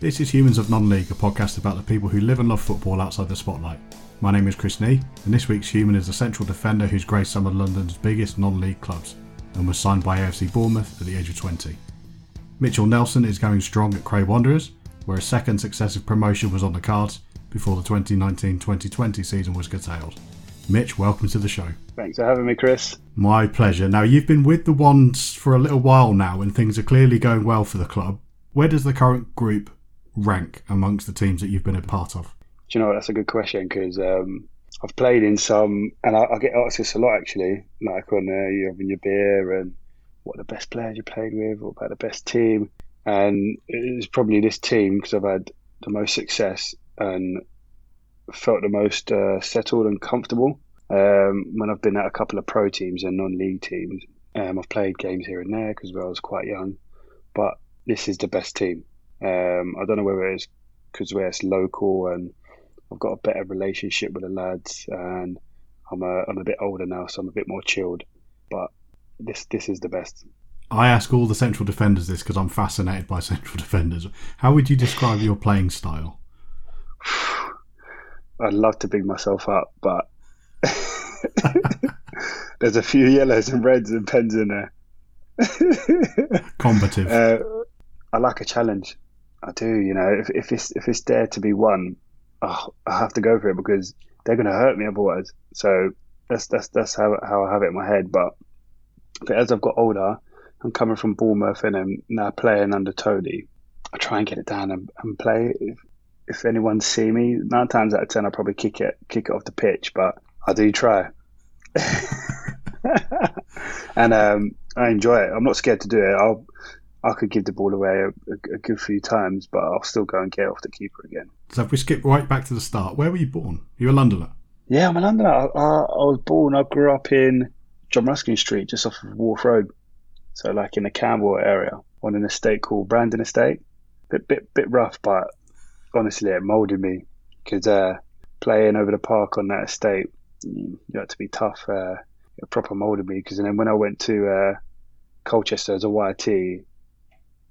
This is Humans of Non-League, a podcast about the people who live and love football outside the spotlight. My name is Chris Nee, and this week's human is a central defender who's graced some of London's biggest non-league clubs and was signed by AFC Bournemouth at the age of 20. Mitchell Nelson is going strong at Cray Wanderers, where a second successive promotion was on the cards before the 2019-2020 season was curtailed. Mitch, welcome to the show. Thanks for having me, Chris. My pleasure. Now, you've been with the Wands for a little while now, and things are clearly going well for the club. Where does the current group rank amongst the teams that you've been a part of? Do you know? That's a good question because um, I've played in some, and I, I, get asked this a lot actually, like on uh, you having your beer and what are the best players you played with, what about the best team, and it's probably this team because I've had the most success and felt the most uh, settled and comfortable. Um, when I've been at a couple of pro teams and non-league teams, um, I've played games here and there because I was quite young, but this is the best team. Um, I don't know whether it's because we're local and I've got a better relationship with the lads, and I'm a I'm a bit older now, so I'm a bit more chilled. But this this is the best. I ask all the central defenders this because I'm fascinated by central defenders. How would you describe your playing style? I'd love to big myself up, but there's a few yellows and reds and pens in there. Combative. Uh, I like a challenge. I do. You know, if, if it's if it's there to be won, oh, I have to go for it because they're going to hurt me otherwise. So that's that's that's how how I have it in my head. But, but as I've got older, I'm coming from Bournemouth and I'm now playing under Tony. I try and get it down and, and play. If, if anyone see me, nine times out of ten, I probably kick it kick it off the pitch. But I do try, and um, I enjoy it. I'm not scared to do it. I'll I could give the ball away a, a, a, good few times, but I'll still go and get off the keeper again. So if we skip right back to the start, where were you born? You're a Londoner? Yeah, I'm a Londoner. I, I, I was born. I grew up in John Ruskin Street, just off of Wharf Road, so like in the Camberwell area, on an estate called Brandon Estate. Bit bit bit rough, but honestly, it moulded me because uh, playing over the park on that estate, you had to be tough. Uh, it proper moulded me because then when I went to uh, Colchester as a YT,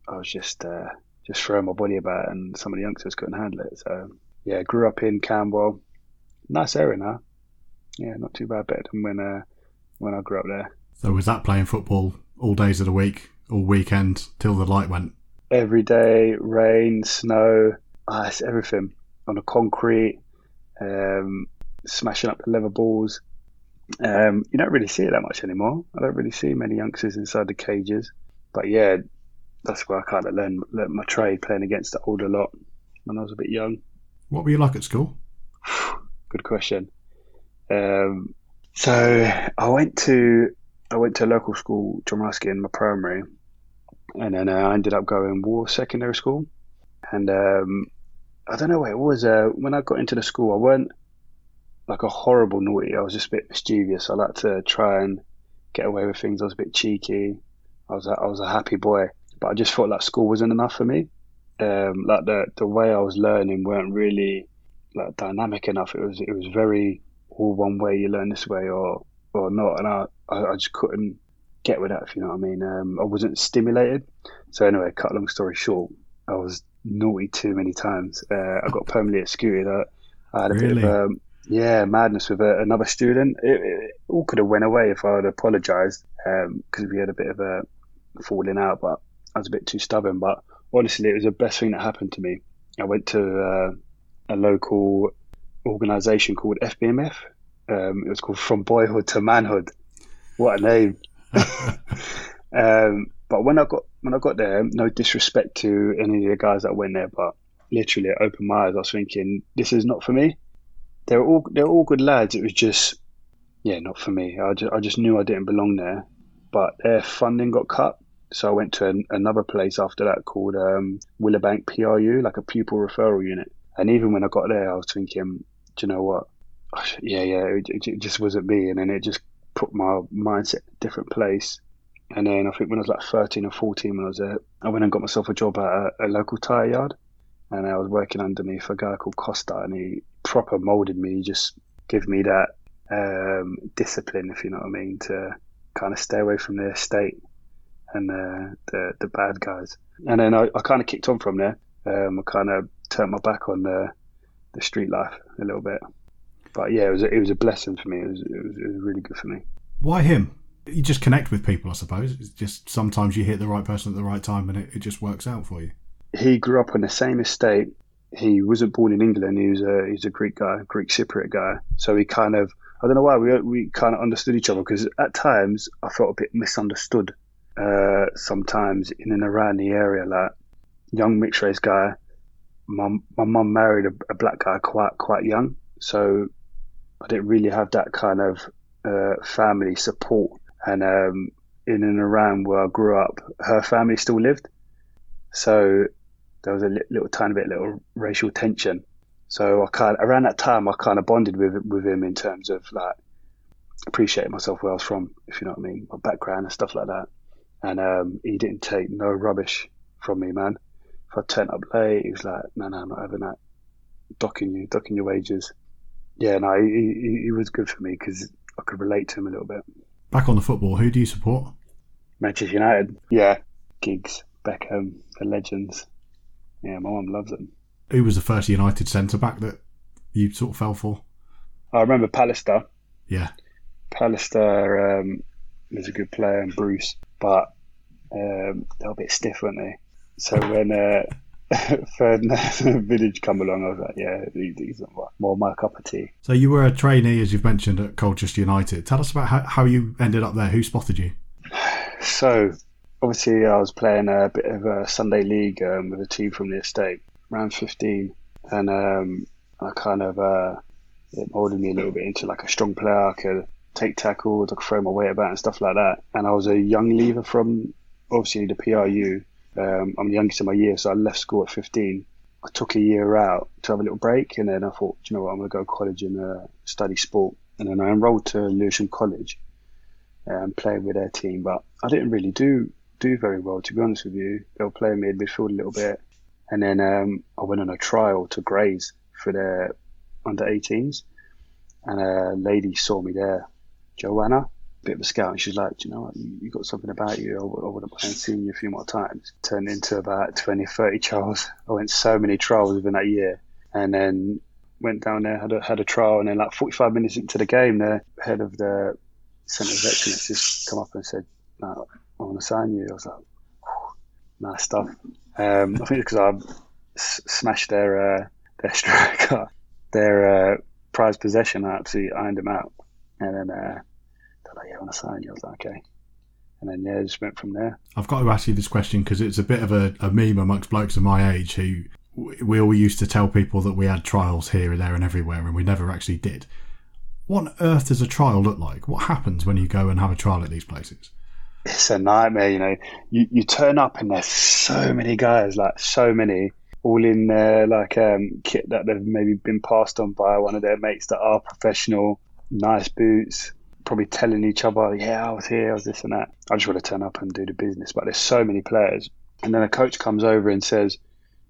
I was just uh, just throwing my body about, and some of the youngsters couldn't handle it. So yeah, grew up in Camberwell, nice area now. Yeah, not too bad. Better than when uh, when I grew up there. So was that playing football all days of the week, all weekend till the light went? Every day, rain, snow, ice, everything on the concrete, um, smashing up the leather balls. Um, you don't really see it that much anymore. I don't really see many youngsters inside the cages. But yeah, that's where I kind of learned, learned my trade playing against the older lot when I was a bit young. What were you like at school? Good question. Um, so I went to I went to a local school, John Ruskin, in my primary, and then uh, I ended up going War Secondary School. And um, I don't know what it was. Uh, when I got into the school, I weren't like a horrible naughty. I was just a bit mischievous. I liked to try and get away with things. I was a bit cheeky. I was a, I was a happy boy but I just felt like school wasn't enough for me. Um, like the the way I was learning weren't really like dynamic enough. It was it was very all one way. You learn this way or or not, and I I, just couldn't get with that. If you know what I mean. Um, I wasn't stimulated. So anyway, cut a long story short, I was naughty too many times. Uh, I got permanently excluded. I, I had a really? bit of um, yeah madness with a, another student. It, it, all could have went away if I had apologised because um, we had a bit of a falling out. But I was a bit too stubborn, but honestly, it was the best thing that happened to me. I went to uh, a local organisation called FBMF. Um, it was called From Boyhood to Manhood. What a name! um, but when I got when I got there, no disrespect to any of the guys that went there, but literally, it opened my eyes. I was thinking, this is not for me. They're all they're all good lads. It was just, yeah, not for me. I just, I just knew I didn't belong there. But their funding got cut, so I went to an, another place after that called um, Willowbank PRU, like a pupil referral unit. And even when I got there, I was thinking, do you know what? Yeah, yeah, it, it just wasn't me. And then it just put my mindset in a different place. And then I think when I was like 13 or 14, when I was there, I went and got myself a job at a, a local tyre yard. And I was working underneath a guy called Costa, and he proper molded me, he just gave me that um, discipline, if you know what I mean, to kind of stay away from the estate and uh, the the bad guys. And then I, I kind of kicked on from there. um, I kind of turned my back on the the street life a little bit. But yeah, it was a, it was a blessing for me. It was, it was it was really good for me. Why him? You just connect with people, I suppose. It's just sometimes you hit the right person at the right time, and it, it just works out for you. He grew up on the same estate. He wasn't born in England. He was a he's a Greek guy, Greek Cypriot guy. So he kind of I don't know why we we kind of understood each other because at times I felt a bit misunderstood. Uh, sometimes in and around the area, like young mixed race guy. My my mum married a, a black guy quite quite young, so I didn't really have that kind of uh, family support. And um, in and around where I grew up, her family still lived. So there was a li- little tiny bit, little racial tension. So I kind of, around that time, I kind of bonded with with him in terms of like appreciating myself where I was from, if you know what I mean, my background and stuff like that. And um, he didn't take no rubbish from me, man. If I turned up late, he was like, "No, no, I'm not having that. Docking you, docking your wages." Yeah, no, he, he, he was good for me because I could relate to him a little bit. Back on the football, who do you support? Manchester United. Yeah, Giggs, Beckham, the legends. Yeah, my mum loves them. Who was the first United centre back that you sort of fell for? I remember Pallister. Yeah. Pallister um, was a good player and Bruce, but um, they were a bit stiff, weren't they? So when uh, Ferdinand Vidić come along, I was like, yeah, these, these are more my cup of tea. So you were a trainee, as you've mentioned, at Colchester United. Tell us about how, how you ended up there. Who spotted you? So obviously, I was playing a bit of a Sunday league um, with a team from the estate, around 15, and um, I kind of uh, it molded me a little bit into like a strong player. I could take tackles, throw my weight about and stuff like that. And I was a young leaver from obviously the PRU. Um, I'm the youngest in my year, so I left school at 15. I took a year out to have a little break, and then I thought, you know what, I'm going to go to college and uh, study sport. And then I enrolled to Lewisham College and um, played with their team, but I didn't really do do very well, to be honest with you. They were playing me in midfield a little bit, and then um, I went on a trial to Grays for their under 18s, and a lady saw me there, Joanna, bit of a scout, and she's like, Do you know what, you, you got something about you. I, I wouldn't mind seeing you a few more times. Turned into about 20, 30 trials. I went so many trials within that year, and then went down there, had a had a trial, and then like 45 minutes into the game, the head of the centre of excellence just come up and said, "No, I want to sign you." I was like, "Nice stuff." Um, I think because I s- smashed their uh, their striker, their uh, prized possession, I absolutely ironed him out, and then. Uh, they're like, yeah, I want to sign you. I was like, okay. And then, yeah, just went from there. I've got to ask you this question because it's a bit of a, a meme amongst blokes of my age who we all used to tell people that we had trials here, and there, and everywhere, and we never actually did. What on earth does a trial look like? What happens when you go and have a trial at these places? It's a nightmare, you know. You you turn up and there's so many guys, like so many, all in their like um, kit that they've maybe been passed on by one of their mates that are professional, nice boots, probably telling each other, yeah, I was here, I was this and that. I just want to turn up and do the business. But there's so many players. And then a coach comes over and says,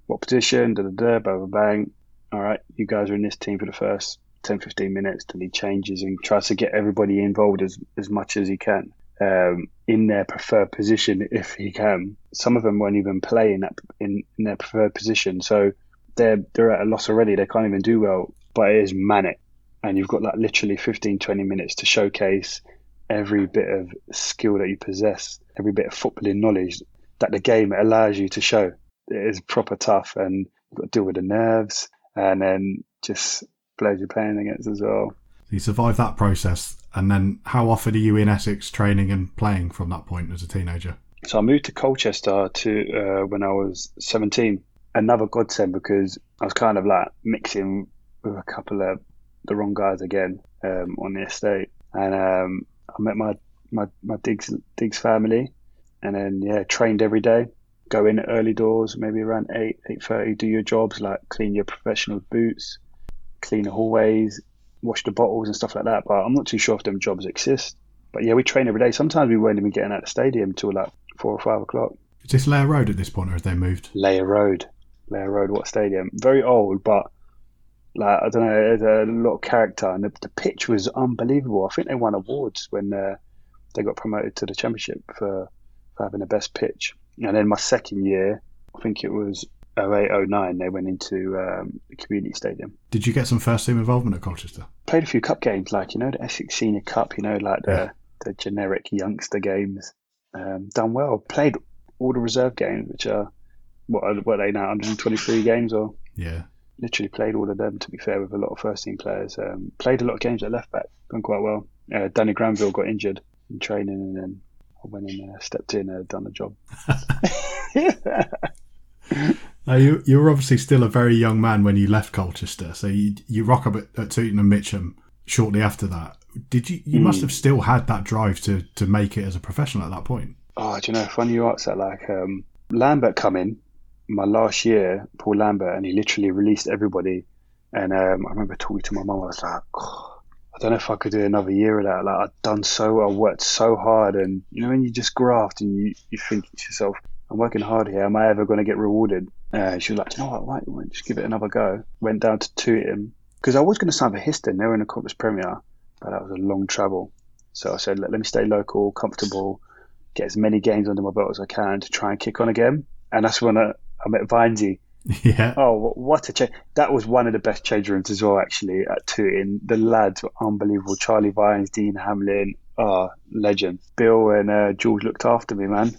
what position, da da da, blah, blah, bang. All right, you guys are in this team for the first 10, 15 minutes. Then he changes and tries to get everybody involved as, as much as he can. Um, in their preferred position, if he can. Some of them won't even play in that in, in their preferred position, so they're they're at a loss already. They can't even do well. But it is manic and you've got like literally 15 20 minutes to showcase every bit of skill that you possess every bit of footballing knowledge that the game allows you to show. It is proper tough and you've got to deal with the nerves and then just players you're playing against as well. So you survive that process and then how often are you in essex training and playing from that point as a teenager? So i moved to colchester to uh, when i was 17 another godsend because i was kind of like mixing with a couple of the wrong guys again um, on the estate, and um, I met my my my Diggs Diggs family, and then yeah, trained every day. Go in early doors, maybe around eight eight thirty. Do your jobs like clean your professional boots, clean the hallways, wash the bottles and stuff like that. But I'm not too sure if them jobs exist. But yeah, we train every day. Sometimes we weren't even getting out of the stadium till like four or five o'clock. Is this Layer Road at this point, or have they moved? Layer Road, Layer Road. What stadium? Very old, but like I don't know, there's a lot of character, and the, the pitch was unbelievable. I think they won awards when uh, they got promoted to the championship for, for having the best pitch. And then my second year, I think it was 08, 09, they went into um, the community stadium. Did you get some first team involvement at Colchester? Played a few cup games, like you know the Essex Senior Cup, you know, like the Yeah. the generic youngster games. Um, done well. Played all the reserve games, which are what are, what are they now? 123 games, or Yeah. Literally played all of them. To be fair, with a lot of first team players, um, played a lot of games at left back, done quite well. Uh, Danny Granville got injured in training, and then I went in, uh, stepped in and done the job. Now, you you were obviously still a very young man when you left Colchester, so you you rock up at, at Tooting and Mitcham shortly after that. Did you? You must have still had that drive to to make it as a professional at that point. Oh, do you know, funny you ask that, like, um, Lambert come in, my last year, Paul Lambert, and he literally released everybody. And um, I remember talking to my mum, I was like, "Oh, I don't know if I could do another year of that. Like, I've done so, I worked so hard. And, you know, when you just graft and you, you think to yourself, I'm working hard here, am I ever going to get rewarded? Uh, she was like, you know what, why, why just give it another go? Went down to Tooting, because I was going to sign for Histon, they were in the Conference Premier, but that was a long travel. So I said, let, let me stay local, comfortable, get as many games under my belt as I can to try and kick on again. And that's when I, I met Vinesy. yeah. Oh, what a change! That was one of the best change rooms as well, actually. At Tooting, the lads were unbelievable. Charlie Vines, Dean Hamlin, ah, legend. Bill and uh, George looked after me, man.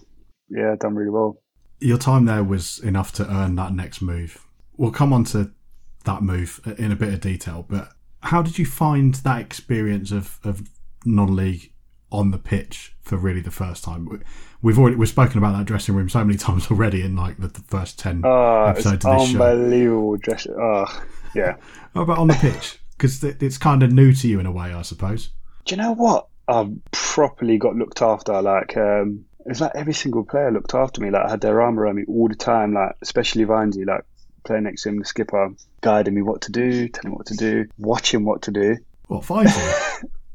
Yeah, done really well. Your time there was enough to earn that next move. We'll come on to that move in a bit of detail, but how did you find that experience of, of non-league on the pitch for really the first time? We- We've already we've spoken about that dressing room so many times already in like the, the first ten Oh, it's episodes of this show. unbelievable dress. Oh, yeah. How about on the pitch? Because it's kind of new to you in a way, I suppose. Do you know what? I've properly got looked after. Like, um, it was like every single player looked after me. Like, I had their arm around me all the time. Like, especially Vinesy, like playing next to him, the skipper, guiding me what to do, telling me what to do, watching what to do. What five?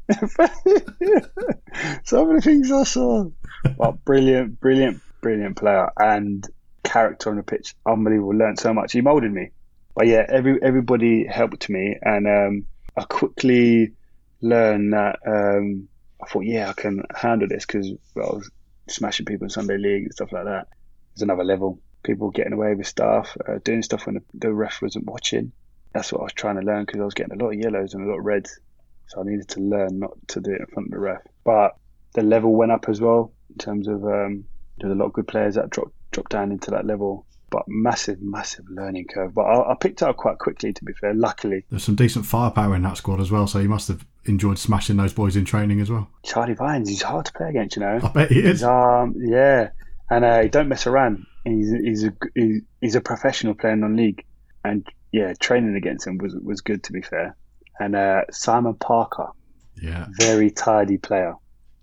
years? many things I saw. Well, brilliant, brilliant, brilliant player and character on the pitch. Unbelievable. Learned so much. He molded me. But yeah, every everybody helped me, and um, I quickly learned that. Um, I thought, yeah, I can handle this because well, I was smashing people in Sunday league and stuff like that. There's another level. People getting away with stuff, uh, doing stuff when the, the ref wasn't watching. That's what I was trying to learn because I was getting a lot of yellows and a lot of reds. So I needed to learn not to do it in front of the ref. But the level went up as well in terms of um, there's a lot of good players that dropped dropped down into that level. But massive, massive learning curve. But I, I picked it up quite quickly, to be fair. Luckily, There's some decent firepower in that squad as well, so you must have enjoyed smashing those boys in training as well. Charlie Vines, he's hard to play against, you know. I bet he is. He's, um, yeah, and uh, he don't mess around. He's he's a he's, he's a professional playing on league, and yeah, training against him was was good to be fair. And uh, Simon Parker, Yeah. very tidy player,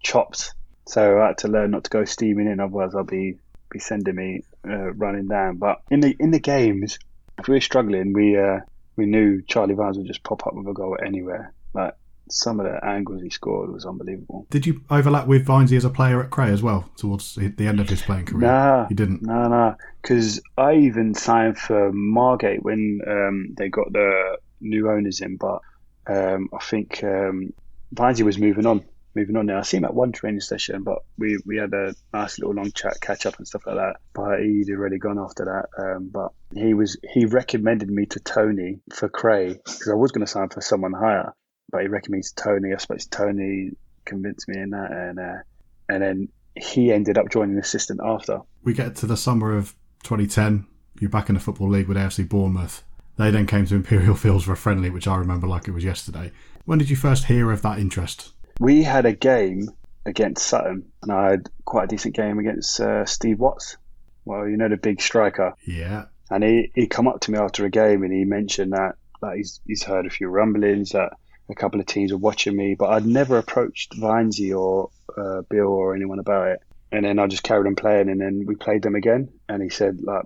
chopped. So I had to learn not to go steaming in, otherwise I'll be be sending me uh, running down. But in the in the games, if we were struggling, we uh, we knew Charlie Vines would just pop up with a goal anywhere. Like some of the angles he scored was unbelievable. Did you overlap with Vinesy as a player at Cray as well towards the end of his playing career? Nah, You didn't. No, no, because I even signed for Margate when um, they got the new owners in, but um, I think um, was moving on, moving on now. I see him at one training session, but we, we had a nice little long chat, catch up and stuff like that. But he'd already gone after that. Um, but he was he recommended me to Tony for Cray because I was going to sign for someone higher, but he recommended me to Tony. I suppose Tony convinced me in that, and uh, and then he ended up joining assistant after. We get to the summer of 2010. You're back in the Football League with AFC Bournemouth. They then came to Imperial Fields for a friendly, which I remember like it was yesterday. When did you first hear of that interest? We had a game against Sutton, and I had quite a decent game against uh, Steve Watts. Well, you know the big striker, Yeah. and he he come up to me after a game and he mentioned that that he's he's heard a few rumblings that a couple of teams were watching me, but I'd never approached Vinesy or uh, Bill or anyone about it. And then I just carried on playing, and then we played them again, and he said like,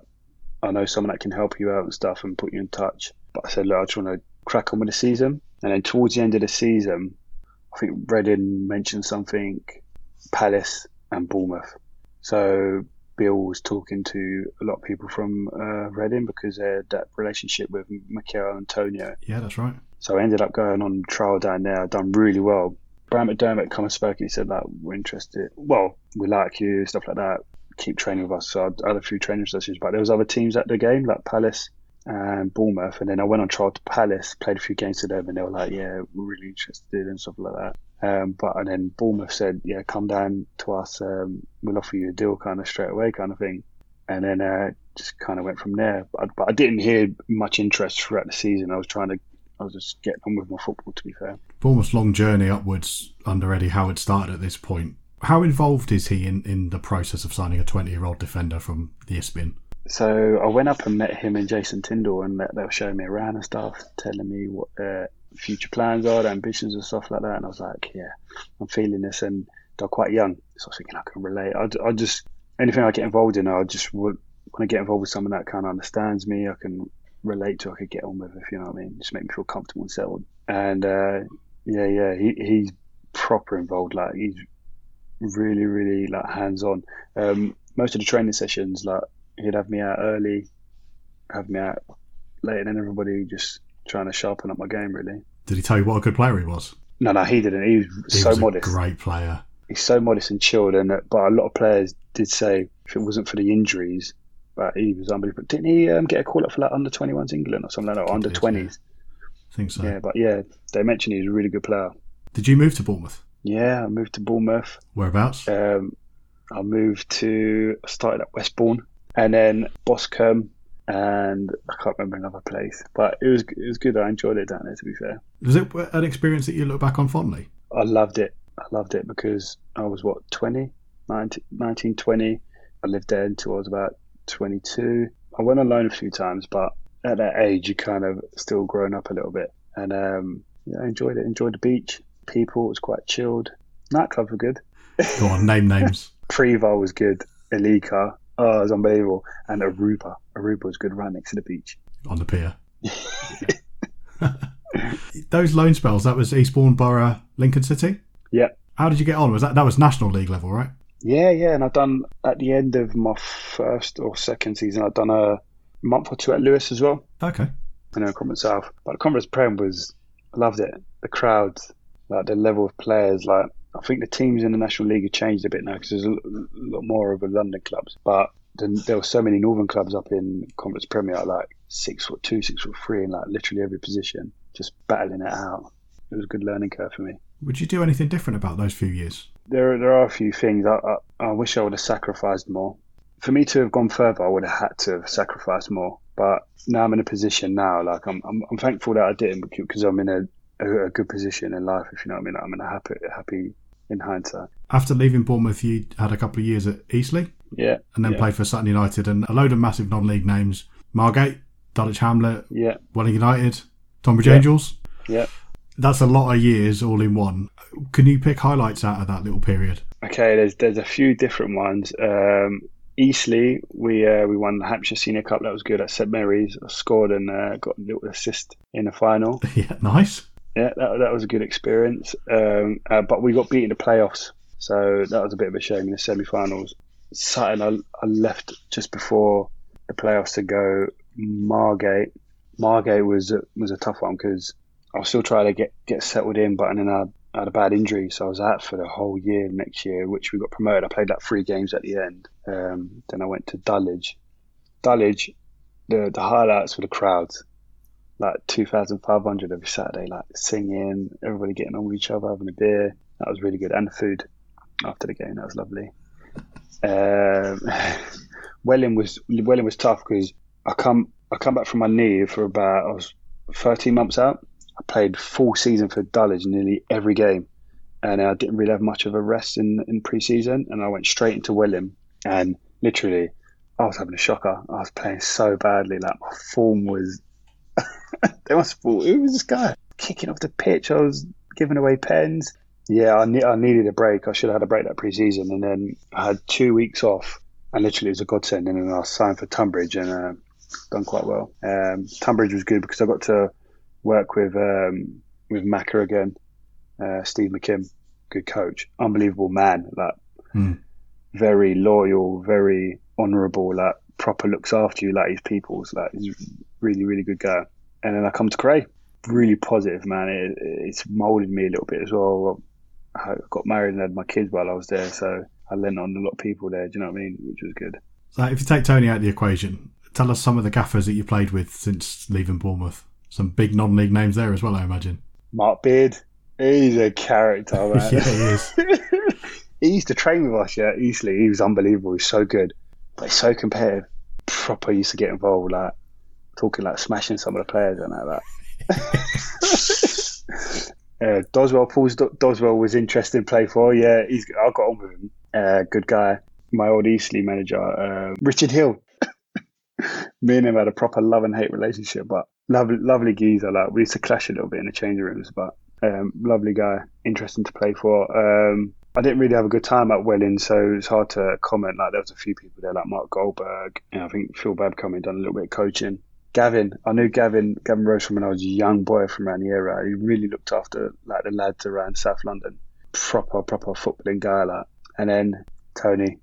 I know someone that can help you out and stuff and put you in touch. But I said, look, I just want to crack on with the season. And then towards the end of the season, I think Reading mentioned something, Palace and Bournemouth. So Bill was talking to a lot of people from uh, Reading because they had that relationship with Michail Antonio. Yeah, that's right. So I ended up going on trial down there. I'd done really well. Brian McDermott come and spoke and he said, like, we're interested. Well, we like you, stuff like that. Keep training with us. So I had a few training sessions, but there was other teams at the game like Palace and Bournemouth, and then I went on trial to Palace, played a few games to them, and they were like, "Yeah, we're really interested and stuff like that." Um, but and then Bournemouth said, "Yeah, come down to us. Um, we'll offer you a deal, kind of straight away, kind of thing." And then uh, just kind of went from there. But, but I didn't hear much interest throughout the season. I was trying to, I was just getting on with my football. To be fair, Bournemouth's long journey upwards under Eddie Howe started at this point. How involved is he in, in the process of signing a 20 year old defender from the Isthmian? So I went up and met him and Jason Tindall, and they were showing me around and stuff, telling me what their future plans are, their ambitions and stuff like that. And I was like, yeah, I'm feeling this. And they're quite young, so I was thinking I can relate. I, I just anything I get involved in, I just want to get involved with someone that kind of understands me. I can relate to. I could get on with, if you know what I mean. Just make me feel comfortable and settled. And uh, yeah, yeah, he, he's proper involved. Like he's really, really like hands on. Um, most of the training sessions, like he'd have me out early, have me out late, and then everybody just trying to sharpen up my game. Really. Did he tell you what a good player he was? No, no, he didn't. He was He so was modest. a great player. He's so modest and chilled, and uh, but a lot of players did say if it wasn't for the injuries, but he was unbelievable. Didn't he um, get a call up for like under 21s England or something like that, or under did, 20s? I think so. Yeah, but yeah, they mentioned he was a really good player. Did you move to Bournemouth? Yeah, I moved to Bournemouth. Whereabouts? Um, I moved to I started at Westbourne and then Boscombe and I can't remember another place, but it was it was good. I enjoyed it down there. To be fair, Was it an experience that you look back on fondly? I loved it. I loved it because I was what 20, 19, 19 20. I lived there until I was about 22. I went on loan a few times, but at that age, you're kind of still growing up a little bit. And um, yeah, I enjoyed it. Enjoyed the beach. People It was quite chilled. Nightclubs were good. Go on, name names. Priva was good. Elika, oh, it was unbelievable. And Aruba, Aruba was good right next to the beach. on the pier. Those loan spells, that was Eastbourne Borough, Lincoln City? Yeah. How did you get on? Was that that was National League level, right? Yeah, yeah, and I've done at the end of my first or second season, I've done a month or two at Lewes as well. Okay. I know Conference South, but the Conference Prem was loved it. The crowd, like the level of players, like I think the teams in the National League have changed a bit now because there's a lot more of the London clubs, but then there were so many Northern clubs up in Conference Premier, like six foot two, six foot three, in like literally every position, just battling it out. It was a good learning curve for me. Would you do anything different about those few years? There, there are a few things I, I, I wish I would have sacrificed more. For me to have gone further, I would have had to have sacrificed more. But now I'm in a position now, like I'm, I'm, I'm thankful that I didn't because I'm in a, a, a good position in life. If you know what I mean, I'm in a happy, happy in hindsight. After leaving Bournemouth, you had a couple of years at Eastleigh Yeah, and then Yeah. played for Sutton United and a load of massive non-league names: Margate, Dulwich Hamlet, yeah, Welling United, Tonbridge Yeah. Angels. yeah. That's a lot of years all in one. Can you pick highlights out of that little period? Okay, there's there's a few different ones. Um, Eastleigh, we uh, we won the Hampshire Senior Cup. That was good at St Mary's. I scored and uh, got a little assist in the final. yeah, nice. Yeah, that, that was a good experience. Um, uh, but we got beat in the playoffs, so that was a bit of a shame in the semi-finals. Sutton, I, I left just before the playoffs to go Margate. Margate was was a tough one because I was still trying to get get settled in, but and then I, I had a bad injury, so I was out for the whole year next year, which we got promoted. I played like three games at the end. Um, then I went to Dulwich. Dulwich, the the highlights were the crowds like 2,500 every Saturday, like singing, everybody getting on with each other, having a beer. That was really good. And the food after the game, that was lovely. Um, Welling was Welling was tough because I come I come back from my knee for about I was 13 months out. I played full season for Dulwich nearly every game, and I didn't really have much of a rest in in pre-season, and I went straight into Welling, and literally I was having a shocker. I was playing so badly, like my form was they must have thought, who was this guy? Kicking off the pitch, I was giving away pens. Yeah, I, ne- I needed a break. I should have had a break that pre-season, and then I had two weeks off, and literally it was a godsend. And then I signed for Tonbridge and uh, done quite well. Um, Tonbridge was good because I got to work with um, with Macca again, uh, Steve McKimm, good coach, unbelievable man, like Hmm. very loyal, very honourable, like proper looks after you like his people's. Like he's really, really good guy. And then I come to Cray, really positive man. It, it's moulded me a little bit as well. I got married and had my kids while I was there, so I lent on a lot of people there. Do you know what I mean? Which was good. So if you take Tony out of the equation, tell us some of the gaffers that you played with since leaving Bournemouth. Some big non-league names there as well, I imagine. Mark Beard, he's a character, man. yeah, he is. he used to train with us, yeah, easily. He was unbelievable. He's so good, but he's so competitive. Proper used to get involved, like talking like smashing some of the players and like that. uh, Doswell, Doswell was interesting to play for. Yeah, he's I got on with him. Uh, good guy. My old Eastleigh manager, uh, Richard Hill. Me and him had a proper love and hate relationship, but lovely, lovely geezer. Like we used to clash a little bit in the changing rooms, but um, lovely guy, interesting to play for. Um, I didn't really have a good time at Welling, so it's hard to comment. Like there was a few people there, like Mark Goldberg. and I think Phil Babcombe had done a little bit of coaching. Gavin, I knew Gavin Gavin Rose from when I was a young boy from around the area. He really looked after like the lads around South London. Proper proper footballing guy, like. And then Tony,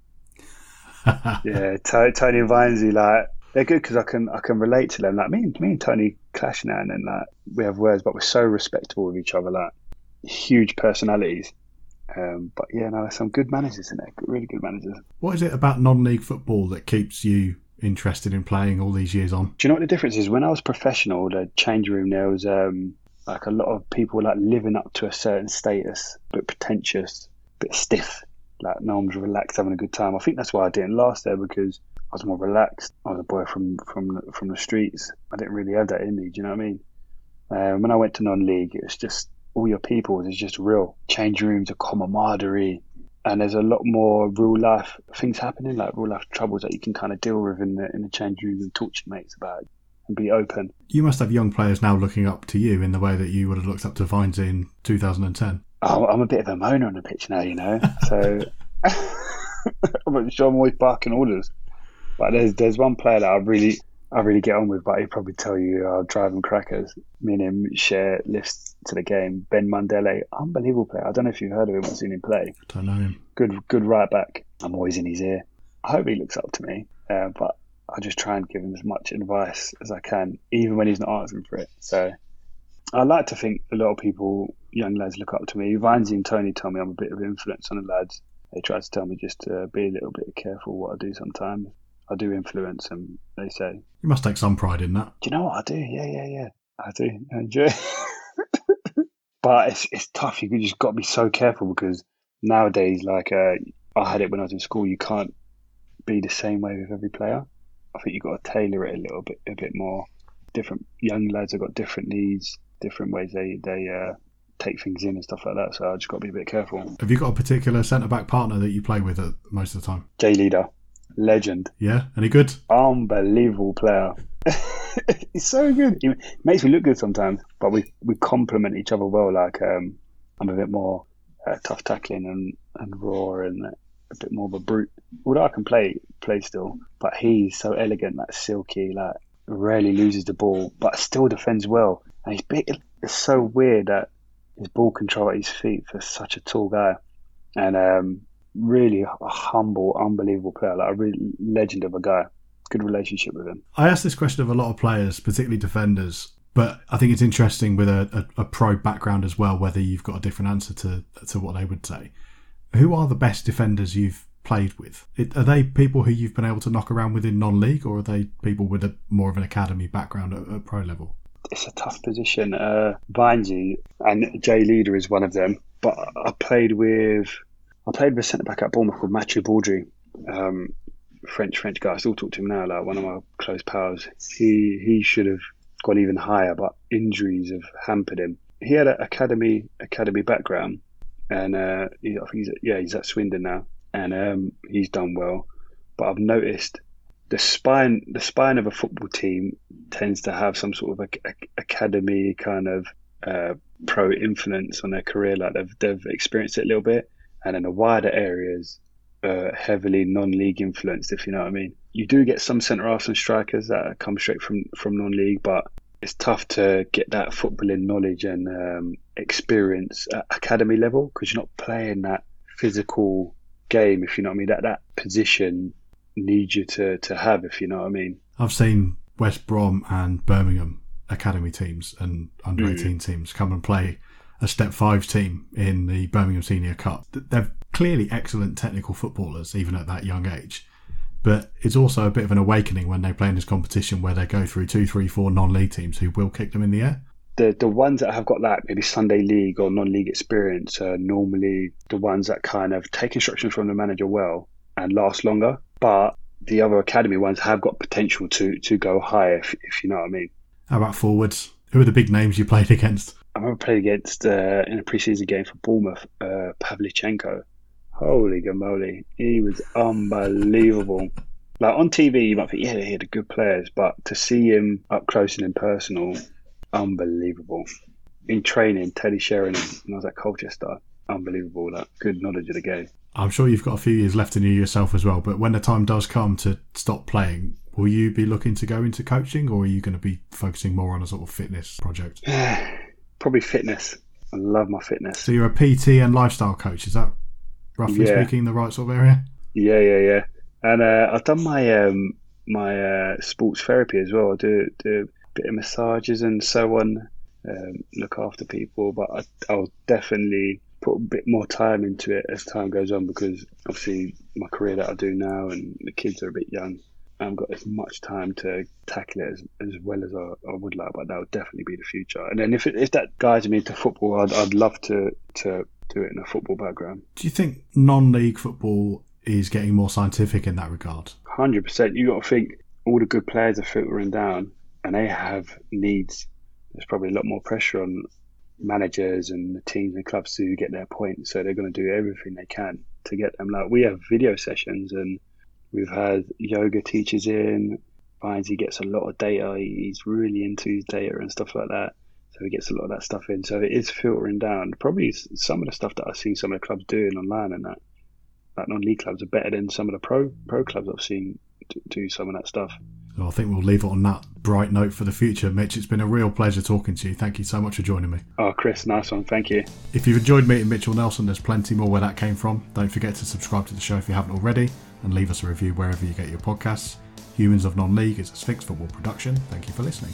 yeah, T- Tony and Vinesy, like they're good because I can I can relate to them. Like me and me and Tony clash now and then. Like we have words, but we're so respectable with each other. Like huge personalities. Um, but yeah, no, there's some good managers in there. Really good managers. What is it about non-league football that keeps you interested in playing all these years on? Do you know what the difference is? When I was professional, the change room there was um, like a lot of people like living up to a certain status, but pretentious, bit stiff. Like no one was relaxed, having a good time. I think that's why I didn't last there because I was more relaxed. I was a boy from from from the streets. I didn't really have that in me. Do you know what I mean? Um, when I went to non-league, it was just all your people. It's just real. Change rooms, a camaraderie, and there's a lot more real life things happening, like real life troubles that you can kind of deal with in the in the change rooms and talk to your mates about and be open. You must have young players now looking up to you in the way that you would have looked up to Vines in 2010. Oh, I'm a bit of a moaner on the pitch now, you know. So I'm sure I'm always barking orders. But there's there's one player that I really I really get on with, but he'd probably tell you I'll drive him crackers. Me and him share lifts to the game. Ben Mandele, unbelievable player. I don't know if you've heard of him or seen him play. Don't know him. Good good right back. I'm always in his ear. I hope he looks up to me, uh, but I just try and give him as much advice as I can, even when he's not asking for it. So I like to think a lot of people, young lads, look up to me. Vinesy and Tony tell me I'm a bit of influence on the lads. They try to tell me just to be a little bit careful what I do sometimes. I do influence them, they say. You must take some pride in that. Do you know what I do? Yeah, yeah, yeah. I do. I enjoy but it's, it's tough. You just got to be so careful because nowadays, like uh, I had it when I was in school, you can't be the same way with every player. I think you've got to tailor it a little bit, a bit more. Different young lads have got different needs, different ways they they uh, take things in and stuff like that. So I just got to be a bit careful. Have you got a particular centre back partner that you play with at most of the time? Jay Leader legend. Yeah, any good? Unbelievable player. He's so good. He makes me look good sometimes, but we, we complement each other well. Like um, I'm a bit more uh, tough tackling and, and raw and a bit more of a brute. Although I can play play still, but he's so elegant, like silky, like rarely loses the ball, but still defends well. And he's big. It's so weird that his ball control at his feet for such a tall guy. And um, really a humble, unbelievable player, like a real legend of a guy. Good relationship with him. I ask this question of a lot of players, particularly defenders, but I think it's interesting with a, a, a pro background as well, whether you've got a different answer to to what they would say. Who are the best defenders you've played with? It, are they people who you've been able to knock around with in non-league, or are they people with a more of an academy background at, at pro level? It's a tough position. Uh, and Jay Leader is one of them, but I played with I played with a centre back at Bournemouth called Mathieu Baudry, um, French French guy. I still talk to him now, like one of my close pals. He he should have gone even higher, but injuries have hampered him. He had an academy academy background, and uh, he, he's yeah he's at Swindon now, and um, he's done well. But I've noticed the spine the spine of a football team tends to have some sort of a, a, academy kind of uh, pro influence on their career. Like they've they've experienced it a little bit and in the wider areas, uh, heavily non-league influenced. If you know what I mean. You do get some centre halves and strikers that come straight from from non-league, but it's tough to get that footballing knowledge and um, experience at academy level because you're not playing that physical game. If you know what I mean, that that position needs you to to have. If you know what I mean. I've seen West Brom and Birmingham academy teams and under 18 mm. teams come and play a step five team in the Birmingham Senior Cup. They're clearly excellent technical footballers, even at that young age. But it's also a bit of an awakening when they play in this competition where they go through two, three, four non league teams who will kick them in the air. The, the ones that have got that maybe Sunday league or non league experience are normally the ones that kind of take instructions from the manager well and last longer. But the other academy ones have got potential to to go high, if, if you know what I mean. How about forwards? Who are the big names you played against? I remember playing against uh, in a preseason game for Bournemouth, uh, Pavlyuchenko. Holy gamoly, he was unbelievable. Like on TV, you might think, yeah, he had good players, but to see him up close and in personal, unbelievable. In training, Teddy Sheringham, when I was at Colchester, unbelievable. That good knowledge of the game. I'm sure you've got a few years left in you yourself as well, but when the time does come to stop playing, will you be looking to go into coaching or are you going to be focusing more on a sort of fitness project? Probably fitness. I love my fitness. So you're a PT and lifestyle coach, is that roughly Yeah. speaking the right sort of area? Yeah, yeah, yeah. And uh, I've done my um, my uh, sports therapy as well. I do do a bit of massages and so on. Um, look after people, but I, I'll definitely put a bit more time into it as time goes on because obviously my career that I do now and the kids are a bit young. I haven't got as much time to tackle it as, as well as I, I would like, but that would definitely be the future. And then if it, if that guides me into football, I'd, I'd love to to do it in a football background. Do you think non-league football is getting more scientific in that regard? Hundred percent. You got to think all the good players are filtering down, and they have needs. There's probably a lot more pressure on managers and the teams and clubs to get their point, so they're going to do everything they can to get them. Like we have video sessions, and we've had yoga teachers in. Vinesy gets a lot of data. He's really into his data and stuff like that. So he gets a lot of that stuff in. So it is filtering down. Probably some of the stuff that I've seen some of the clubs doing online and that, like non-league clubs, are better than some of the pro pro clubs I've seen do, do some of that stuff. Well, I think we'll leave it on that bright note for the future. Mitch, it's been a real pleasure talking to you. Thank you so much for joining me. Oh, Chris, nice one. Thank you. If you've enjoyed meeting Mitchell Nelson, there's plenty more where that came from. Don't forget to subscribe to the show if you haven't already and leave us a review wherever you get your podcasts. Humans of Non League is a Sphinx Football production. Thank you for listening.